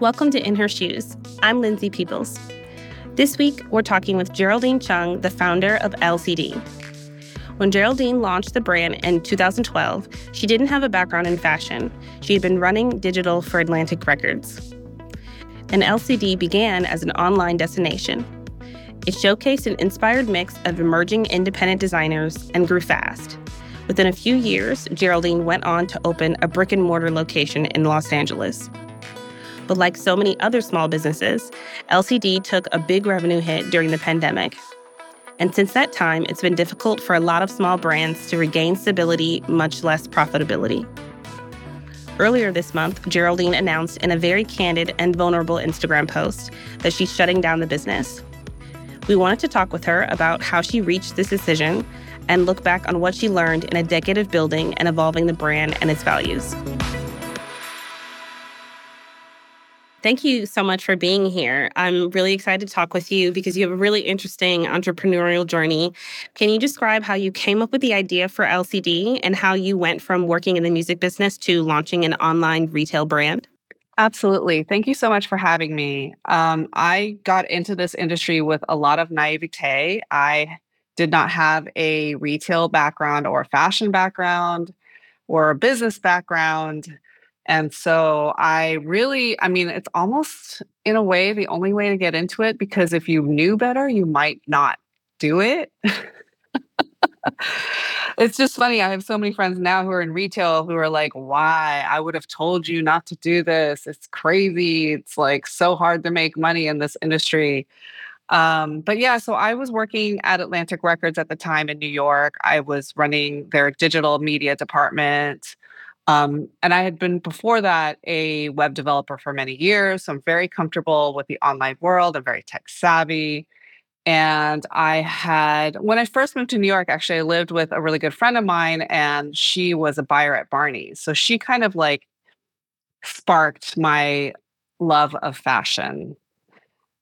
Welcome to In Her Shoes. I'm Lindsay Peoples. This week, we're talking with Geraldine Chung, the founder of LCD. When Geraldine launched the brand in 2012, she didn't have a background in fashion. She had been running digital for Atlantic Records. And LCD began as an online destination. It showcased an inspired mix of emerging independent designers and grew fast. Within a few years, Geraldine went on to open a brick and mortar location in Los Angeles. But like so many other small businesses, LCD took a big revenue hit during the pandemic. And since that time, it's been difficult for a lot of small brands to regain stability, much less profitability. Earlier this month, Geraldine announced in a very candid and vulnerable Instagram post that she's shutting down the business. We wanted to talk with her about how she reached this decision and look back on what she learned in a decade of building and evolving the brand and its values. Thank you so much for being here. I'm really excited to talk with you because you have a really interesting entrepreneurial journey. Can you describe how you came up with the idea for LCD and how you went from working in the music business to launching an online retail brand? Absolutely. Thank you so much for having me. Um, I got into this industry with a lot of naivete. I did not have a retail background or a fashion background or a business background. And so I really, I mean, it's almost in a way the only way to get into it because if you knew better, you might not do it. it's just funny. I have so many friends now who are in retail who are like, why? I would have told you not to do this. It's crazy. It's like so hard to make money in this industry. Um, but yeah, so I was working at Atlantic Records at the time in New York. I was running their digital media department. Um, and I had been before that a web developer for many years. So I'm very comfortable with the online world. I'm very tech savvy. And I had, when I first moved to New York, actually, I lived with a really good friend of mine, and she was a buyer at Barney's. So she kind of like sparked my love of fashion.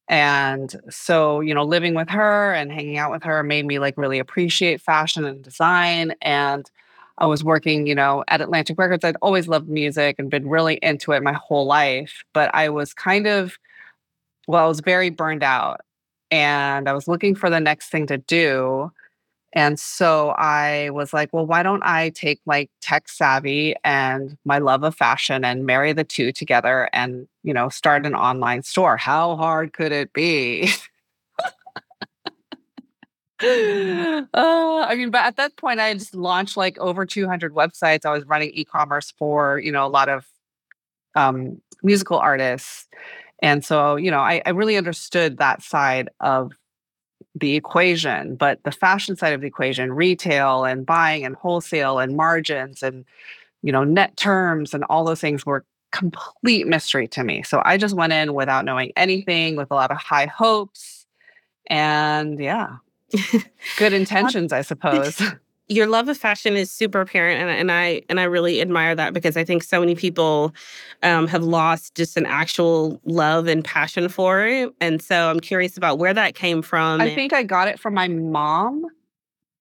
And so, you know, living with her and hanging out with her made me like really appreciate fashion and design. And I was working, you know, at Atlantic Records. I'd always loved music and been really into it my whole life, but I was kind of, well, I was very burned out and I was looking for the next thing to do. And so I was like, well, why don't I take like tech savvy and my love of fashion and marry the two together and, you know, start an online store? How hard could it be? uh, I mean, but at that point, I just launched like over 200 websites. I was running e-commerce for you know a lot of um, musical artists, and so you know I, I really understood that side of the equation. But the fashion side of the equation, retail and buying and wholesale and margins and you know net terms and all those things were complete mystery to me. So I just went in without knowing anything, with a lot of high hopes, and yeah, Good intentions, I suppose. Your love of fashion is super apparent, and, and I and I really admire that because I think so many people um, have lost just an actual love and passion for it. And so I'm curious about where that came from. I think I got it from my mom.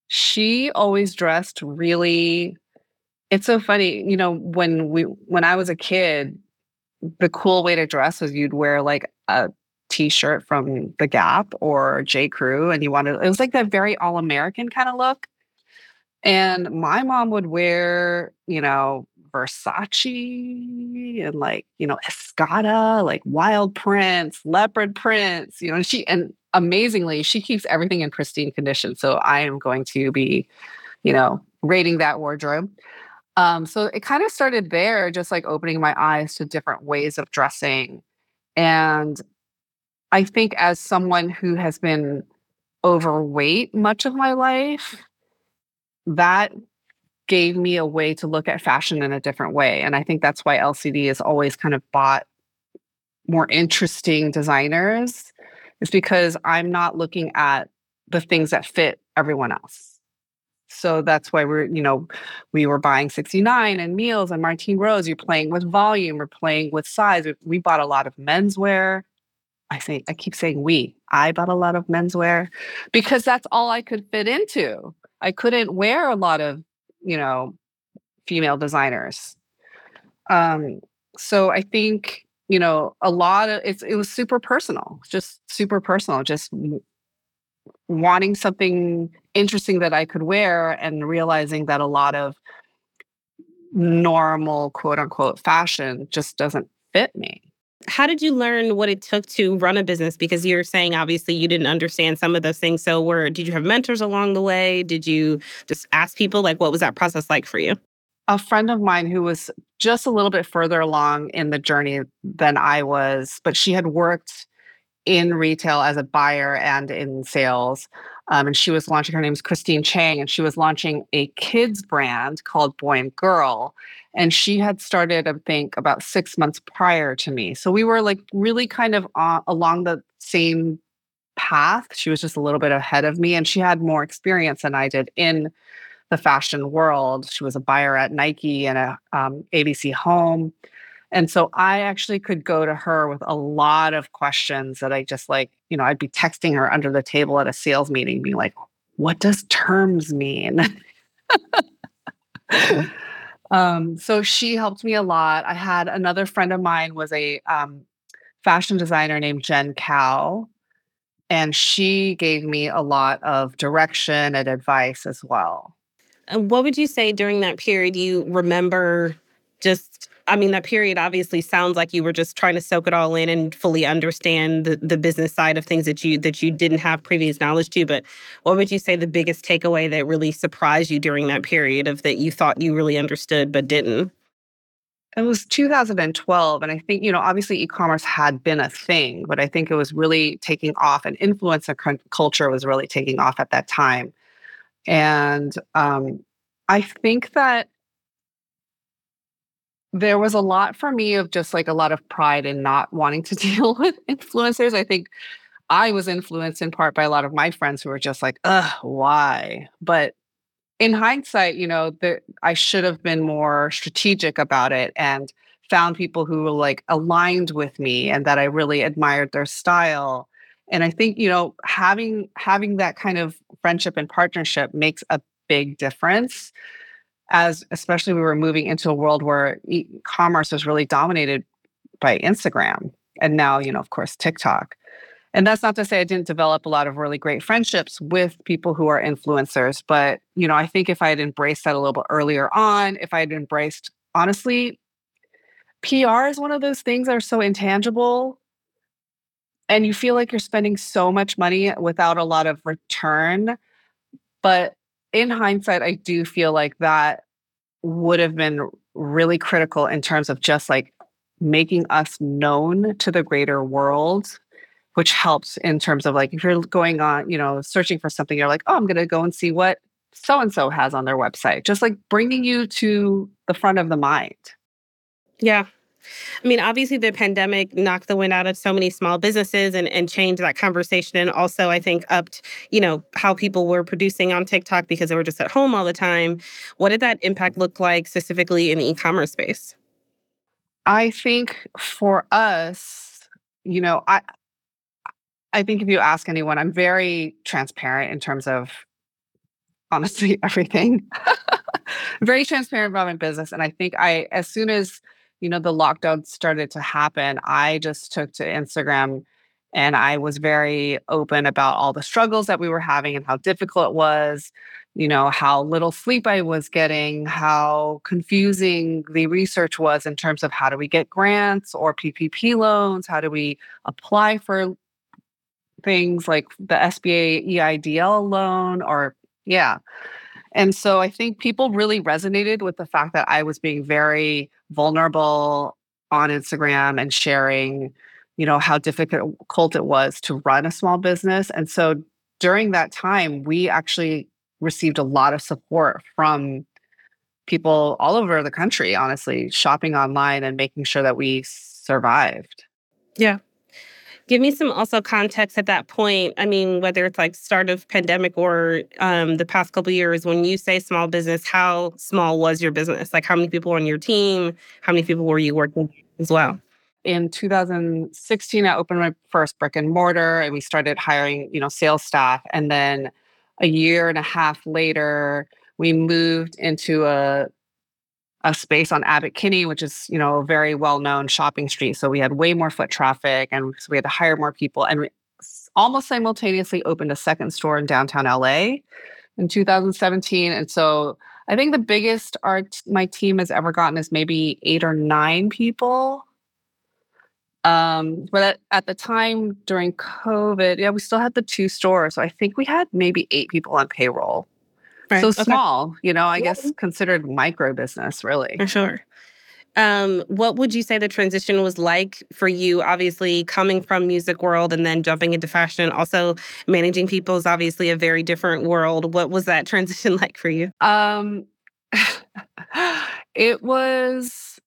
She always dressed really. It's so funny, you know, when we when I was a kid, the cool way to dress was you'd wear like a t-shirt from The Gap or J. Crew and you wanted it was like that very all-American kind of look. And my mom would wear, you know, Versace and like, you know, Escada, like wild prints, leopard prints, you know, and she and amazingly, she keeps everything in pristine condition. So I am going to be, you know, rating that wardrobe. Um, so it kind of started there, just like opening my eyes to different ways of dressing. And I think as someone who has been overweight much of my life, that gave me a way to look at fashion in a different way. And I think that's why LCD has always kind of bought more interesting designers, is because I'm not looking at the things that fit everyone else. So that's why we're, you know, we were buying 69 and Meals and Martine Rose. You're playing with volume, we're playing with size. We bought a lot of menswear. I say I keep saying we. I bought a lot of menswear because that's all I could fit into. I couldn't wear a lot of, you know, female designers. Um, so I think, you know, a lot of it's it was super personal, just super personal, just wanting something interesting that I could wear and realizing that a lot of normal quote unquote fashion just doesn't fit me. How did you learn what it took to run a business? Because you're saying obviously you didn't understand some of those things. So, were did you have mentors along the way? Did you just ask people? Like, what was that process like for you? A friend of mine who was just a little bit further along in the journey than I was, but she had worked in retail as a buyer and in sales. Um, and she was launching, her name is Christine Chang, and she was launching a kids brand called Boy and Girl. And she had started, I think, about six months prior to me. So we were like really kind of uh, along the same path. She was just a little bit ahead of me, and she had more experience than I did in the fashion world. She was a buyer at Nike and a um, ABC Home. And so I actually could go to her with a lot of questions that I just like, you know, I'd be texting her under the table at a sales meeting, being like, what does terms mean? um, so she helped me a lot. I had another friend of mine was a um, fashion designer named Jen Kao. And she gave me a lot of direction and advice as well. And what would you say during that period you remember just I mean, that period obviously sounds like you were just trying to soak it all in and fully understand the, the business side of things that you that you didn't have previous knowledge to. But what would you say the biggest takeaway that really surprised you during that period of that you thought you really understood but didn't? It was 2012. And I think, you know, obviously e commerce had been a thing, but I think it was really taking off and influencer culture was really taking off at that time. And um, I think that there was a lot for me of just like a lot of pride in not wanting to deal with influencers. I think I was influenced in part by a lot of my friends who were just like, ugh, why? But in hindsight, you know, the, I should have been more strategic about it and found people who were like aligned with me and that I really admired their style. And I think, you know, having having that kind of friendship and partnership makes a big difference as especially we were moving into a world where e-commerce was really dominated by Instagram and now, you know, of course, TikTok. And that's not to say I didn't develop a lot of really great friendships with people who are influencers, but you know, I think if I had embraced that a little bit earlier on, if I had embraced honestly, PR is one of those things that are so intangible and you feel like you're spending so much money without a lot of return. But in hindsight, I do feel like that would have been really critical in terms of just like making us known to the greater world which helps in terms of like if you're going on you know searching for something you're like oh i'm going to go and see what so and so has on their website just like bringing you to the front of the mind. Yeah I mean, obviously, the pandemic knocked the wind out of so many small businesses and, and changed that conversation. And also, I think, upped, you know, how people were producing on TikTok because they were just at home all the time. What did that impact look like specifically in the e commerce space? I think for us, you know, I, I think if you ask anyone, I'm very transparent in terms of honestly everything. very transparent about my business. And I think I, as soon as you know, the lockdown started to happen, I just took to Instagram and I was very open about all the struggles that we were having and how difficult it was, you know, how little sleep I was getting, how confusing the research was in terms of how do we get grants or PPP loans, how do we apply for things like the SBA EIDL loan or yeah. And so I think people really resonated with the fact that I was being very vulnerable on Instagram and sharing, you know, how difficult it was to run a small business. And so during that time, we actually received a lot of support from people all over the country, honestly, shopping online and making sure that we survived. Yeah. Give me some also context at that point. I mean, whether it's like start of pandemic or um, the past couple years, when you say small business, how small was your business? Like, how many people on your team? How many people were you working as well? In 2016, I opened my first brick and mortar, and we started hiring, you know, sales staff. And then a year and a half later, we moved into a a space on Abbot Kinney, which is, you know, a very well-known shopping street. So we had way more foot traffic and so we had to hire more people. And we almost simultaneously opened a second store in downtown LA in 2017. And so I think the biggest art my team has ever gotten is maybe eight or nine people. Um, but at, at the time during COVID, yeah, we still had the two stores. So I think we had maybe eight people on payroll. Right. So okay. small, you know, I yeah. guess considered micro business, really. For sure. Um, what would you say the transition was like for you? Obviously, coming from music world and then jumping into fashion, also managing people is obviously a very different world. What was that transition like for you? Um, it was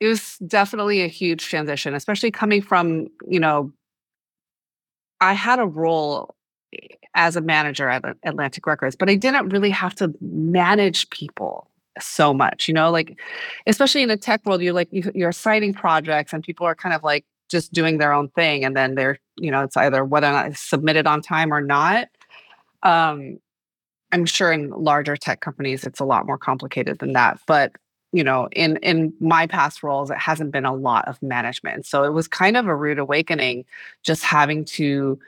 it was definitely a huge transition, especially coming from you know. I had a role as a manager at Atlantic Records, but I didn't really have to manage people so much, you know, like especially in the tech world, you're like you're citing projects and people are kind of like just doing their own thing and then they're, you know, it's either whether or not it's submitted on time or not. Um I'm sure in larger tech companies it's a lot more complicated than that, but you know, in in my past roles, it hasn't been a lot of management. So it was kind of a rude awakening just having to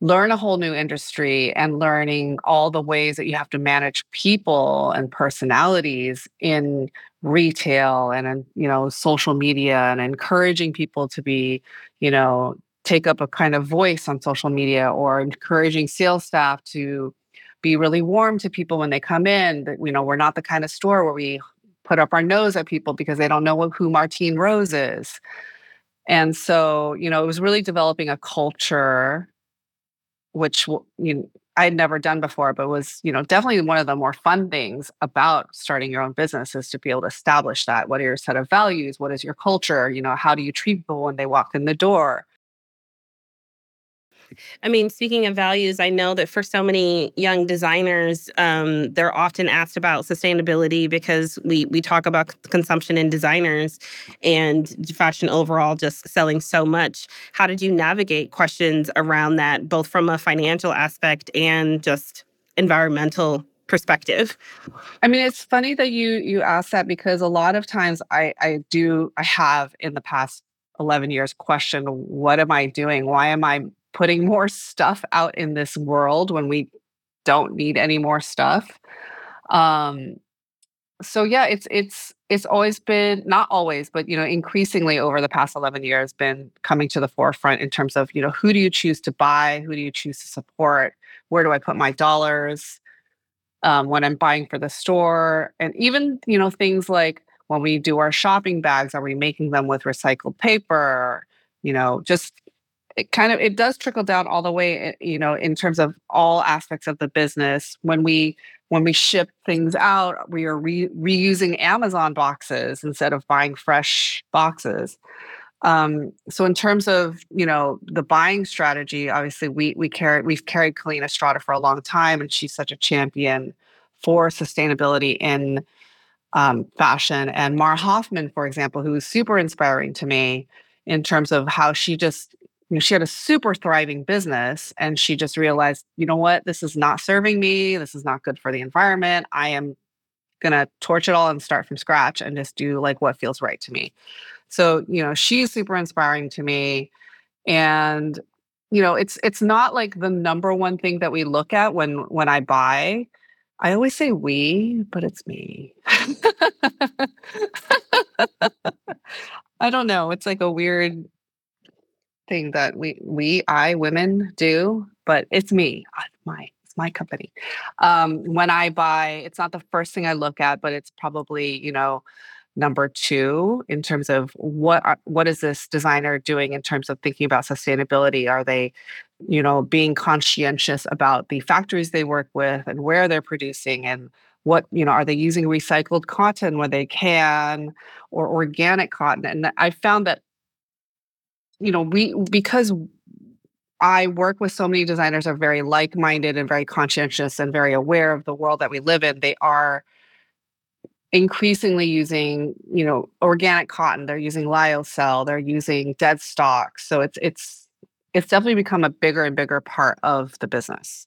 learn a whole new industry and learning all the ways that you have to manage people and personalities in retail and in you know social media and encouraging people to be you know take up a kind of voice on social media or encouraging sales staff to be really warm to people when they come in. That you know we're not the kind of store where we put up our nose at people because they don't know who Martine Rose is. And so you know it was really developing a culture which you know, I had never done before, but was you know definitely one of the more fun things about starting your own business is to be able to establish that. What are your set of values? What is your culture? You know, how do you treat people when they walk in the door? I mean, speaking of values, I know that for so many young designers, um, they're often asked about sustainability because we we talk about consumption in designers and fashion overall just selling so much. How did you navigate questions around that, both from a financial aspect and just environmental perspective? I mean, it's funny that you you ask that because a lot of times I I do I have in the past 11 years questioned what am I doing? Why am I putting more stuff out in this world when we don't need any more stuff. Um, so yeah, it's it's it's always been not always, but you know, increasingly over the past 11 years been coming to the forefront in terms of, you know, who do you choose to buy, who do you choose to support, where do I put my dollars um, when I'm buying for the store, and even you know things like when we do our shopping bags, are we making them with recycled paper? You know, just it kind of it does trickle down all the way eh, you know in terms of all aspects of the business. When we when we ship things out we are re- reusing amazon boxes instead of buying fresh boxes. Um, so in terms of you know the buying strategy obviously we we carry we've carried Kaleena Estrada for a long time and she's such a champion for sustainability in um, fashion. And Mara Hoffman for example who is super inspiring to me in terms of how she just you know, she had a super thriving business and she just realized, you know what, this is not serving me. This is not good for the environment. I am going to torch it all and start from scratch and just do like what feels right to me. So, you know, she's super inspiring to me. And, you know, it's it's not like the number one thing that we look at when when I buy. I always say we, but it's me. I don't know. It's like a weird thing that we we I women do, but it's me. It's my it's my company. Um, when I buy, it's not the first thing I look at, but it's probably you know number two in terms of what what is this designer doing in terms of thinking about sustainability are they you know being conscientious about the factories they work with and where they're producing and what you know are they using recycled cotton when they can or organic cotton and i found that you know we because i work with so many designers are very like-minded and very conscientious and very aware of the world that we live in they are increasingly using you know organic cotton they're using lyocell they're using dead stock so it's it's it's definitely become a bigger and bigger part of the business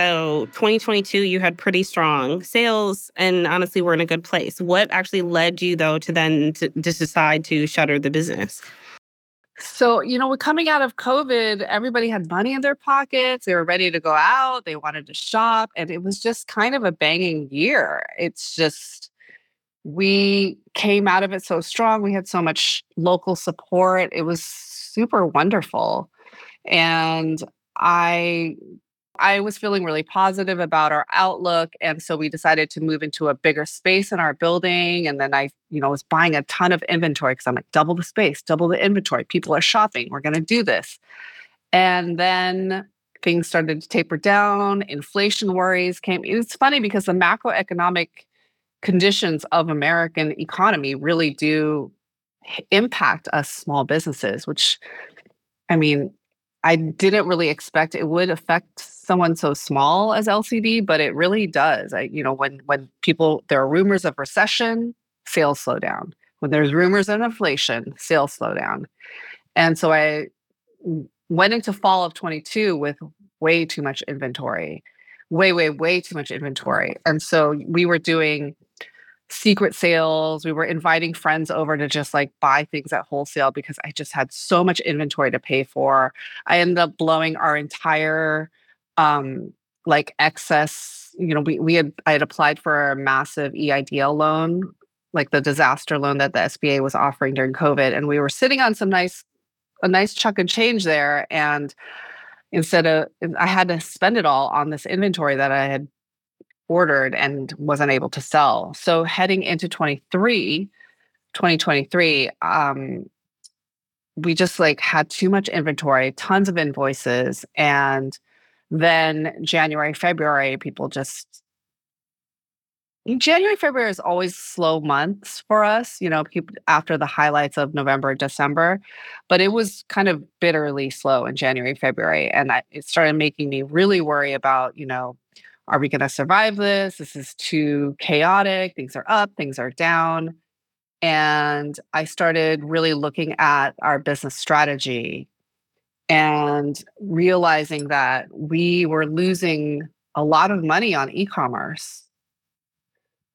So 2022, you had pretty strong sales, and honestly, we're in a good place. What actually led you, though, to then to, to decide to shutter the business? So, you know, we're coming out of COVID, everybody had money in their pockets. They were ready to go out. They wanted to shop. And it was just kind of a banging year. It's just, we came out of it so strong. We had so much local support. It was super wonderful. And I I was feeling really positive about our outlook. And so we decided to move into a bigger space in our building. And then I, you know, was buying a ton of inventory because I'm like, double the space, double the inventory. People are shopping. We're going to do this. And then things started to taper down. Inflation worries came. It's funny because the macroeconomic conditions of American economy really do impact us small businesses, which I mean, I didn't really expect it would affect someone so small as LCD, but it really does. I, you know, when when people there are rumors of recession, sales slow down. When there's rumors of inflation, sales slow down. And so I went into fall of 22 with way too much inventory, way, way, way too much inventory. And so we were doing secret sales. We were inviting friends over to just like buy things at wholesale because I just had so much inventory to pay for. I ended up blowing our entire um like excess, you know, we we had I had applied for a massive EIDL loan, like the disaster loan that the SBA was offering during COVID and we were sitting on some nice a nice chunk of change there and instead of I had to spend it all on this inventory that I had ordered and wasn't able to sell. So heading into 23, 2023, um, we just like had too much inventory, tons of invoices. And then January, February, people just January, February is always slow months for us, you know, people after the highlights of November, December. But it was kind of bitterly slow in January, February. And I, it started making me really worry about, you know, are we going to survive this? This is too chaotic. Things are up, things are down. And I started really looking at our business strategy and realizing that we were losing a lot of money on e commerce.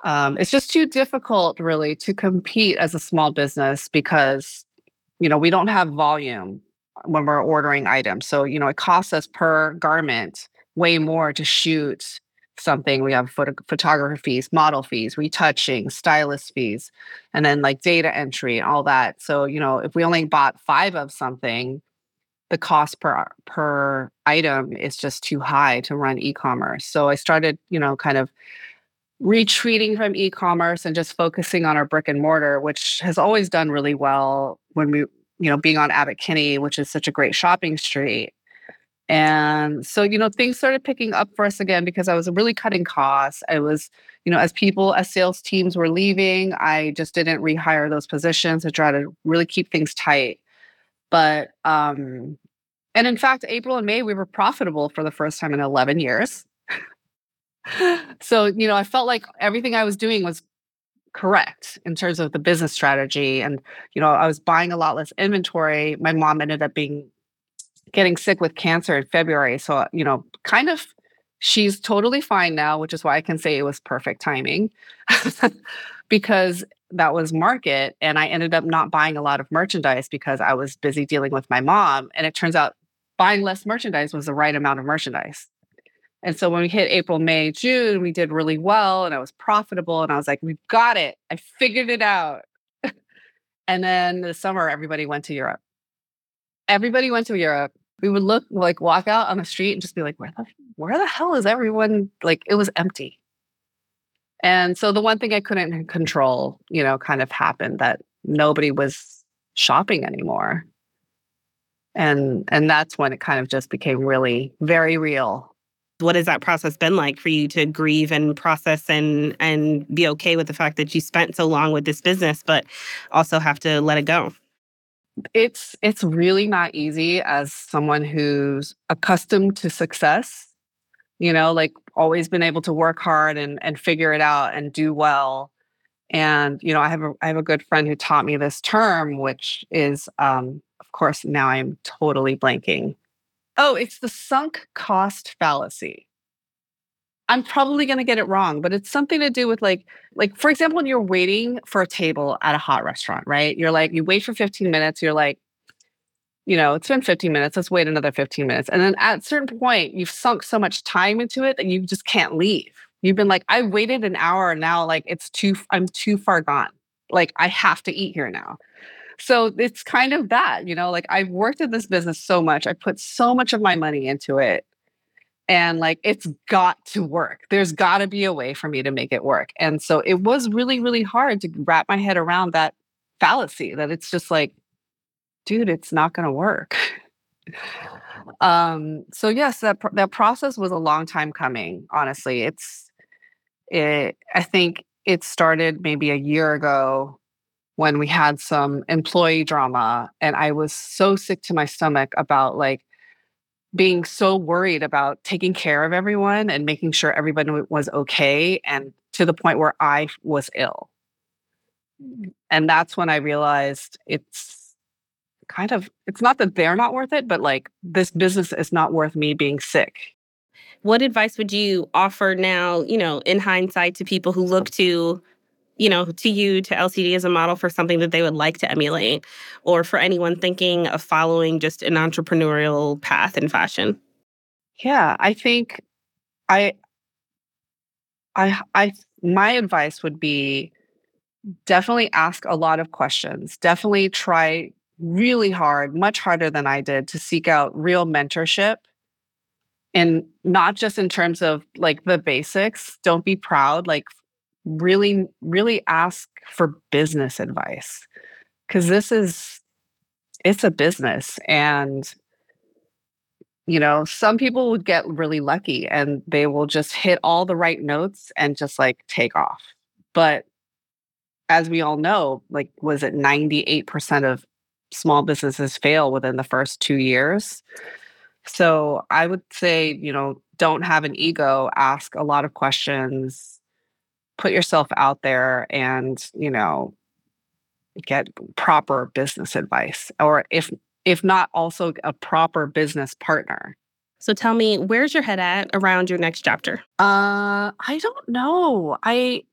Um, it's just too difficult, really, to compete as a small business because, you know, we don't have volume when we're ordering items. So, you know, it costs us per garment way more to shoot something we have photo- photographer fees model fees retouching stylist fees and then like data entry all that. So you know if we only bought five of something the cost per per item is just too high to run e-commerce. So i started you know kind of retreating from e-commerce and just focusing on our brick and mortar which has always done really well when we you know being on abbot kinney which is such a great shopping street and so, you know, things started picking up for us again because I was really cutting costs. I was, you know, as people, as sales teams were leaving, I just didn't rehire those positions to try to really keep things tight. But, um, and in fact, April and May, we were profitable for the first time in 11 years. so, you know, I felt like everything I was doing was correct in terms of the business strategy. And, you know, I was buying a lot less inventory. My mom ended up being getting sick with cancer in February. So, you know, kind of she's totally fine now, which is why I can say it was perfect timing because that was market. And I ended up not buying a lot of merchandise because I was busy dealing with my mom. And it turns out buying less merchandise was the right amount of merchandise. And so when we hit April, May, June, we did really well and I was profitable. And I was like, we've got it. I figured it out. and then the summer, everybody went to Europe. Everybody went to Europe. We would look like walk out on the street and just be like, where the where the hell is everyone? Like it was empty. And so the one thing I couldn't control, you know, kind of happened that nobody was shopping anymore. And and that's when it kind of just became really very real what has that process been like for you to grieve and process and and be okay with the fact that you spent so long with this business but also have to let it go it's it's really not easy as someone who's accustomed to success you know like always been able to work hard and and figure it out and do well and you know i have a i have a good friend who taught me this term which is um of course now i'm totally blanking Oh, it's the sunk cost fallacy. I'm probably going to get it wrong, but it's something to do with like like for example when you're waiting for a table at a hot restaurant, right? You're like you wait for 15 minutes, you're like you know, it's been 15 minutes, let's wait another 15 minutes. And then at a certain point, you've sunk so much time into it that you just can't leave. You've been like I waited an hour and now like it's too I'm too far gone. Like I have to eat here now. So it's kind of that, you know, like I've worked in this business so much. I put so much of my money into it. And like it's got to work. There's got to be a way for me to make it work. And so it was really, really hard to wrap my head around that fallacy that it's just like, dude, it's not going to work. um so yes that that process was a long time coming honestly it's it i think it started maybe a year ago when we had some employee drama and I was so sick to my stomach about like being so worried about taking care of everyone and making sure everybody was okay and to the point where I was ill. Mm. And that's when I realized it's kind of it's not that they're not worth it but like this business is not worth me being sick. What advice would you offer now, you know, in hindsight to people who look to you know, to you, to LCD as a model for something that they would like to emulate, or for anyone thinking of following just an entrepreneurial path in fashion? Yeah, I think I, I, I, my advice would be definitely ask a lot of questions. Definitely try really hard, much harder than I did, to seek out real mentorship. And not just in terms of like the basics, don't be proud. Like really, really ask for business advice because this is, it's a business. And, you know, some people would get really lucky and they will just hit all the right notes and just like take off. But as we all know, like, was it 98% of small businesses fail within the first two years? So I would say, you know, don't have an ego, ask a lot of questions, put yourself out there and you know get proper business advice or if if not also a proper business partner. So tell me where's your head at around your next chapter? Uh i don't know. I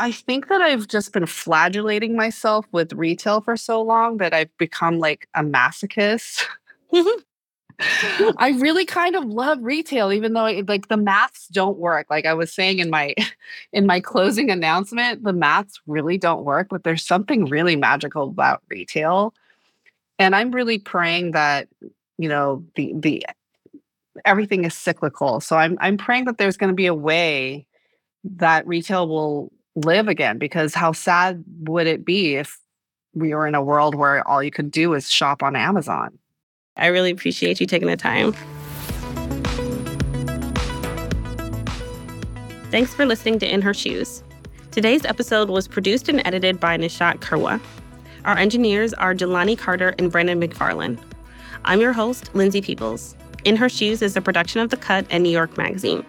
i think that i've just been flagellating myself with retail for so long that i've become like a masochist I really kind of love retail, even though like the maths don't work. Like I was saying in my in my closing announcement, the maths really don't work, but there's something really magical about retail. And I'm really praying that, you know, the the everything is cyclical. So I'm I'm praying that there's going to be a way that retail will live again because how sad would it be if we were in a world where all you could do is shop on Amazon? I really appreciate you taking the time. Thanks for listening to In Her Shoes. Today's episode was produced and edited by Nishat Kurwa. Our engineers are Jelani Carter and Brandon McFarland. I'm your host, Lindsay Peoples. In Her Shoes is a production of The Cut and New York Magazine.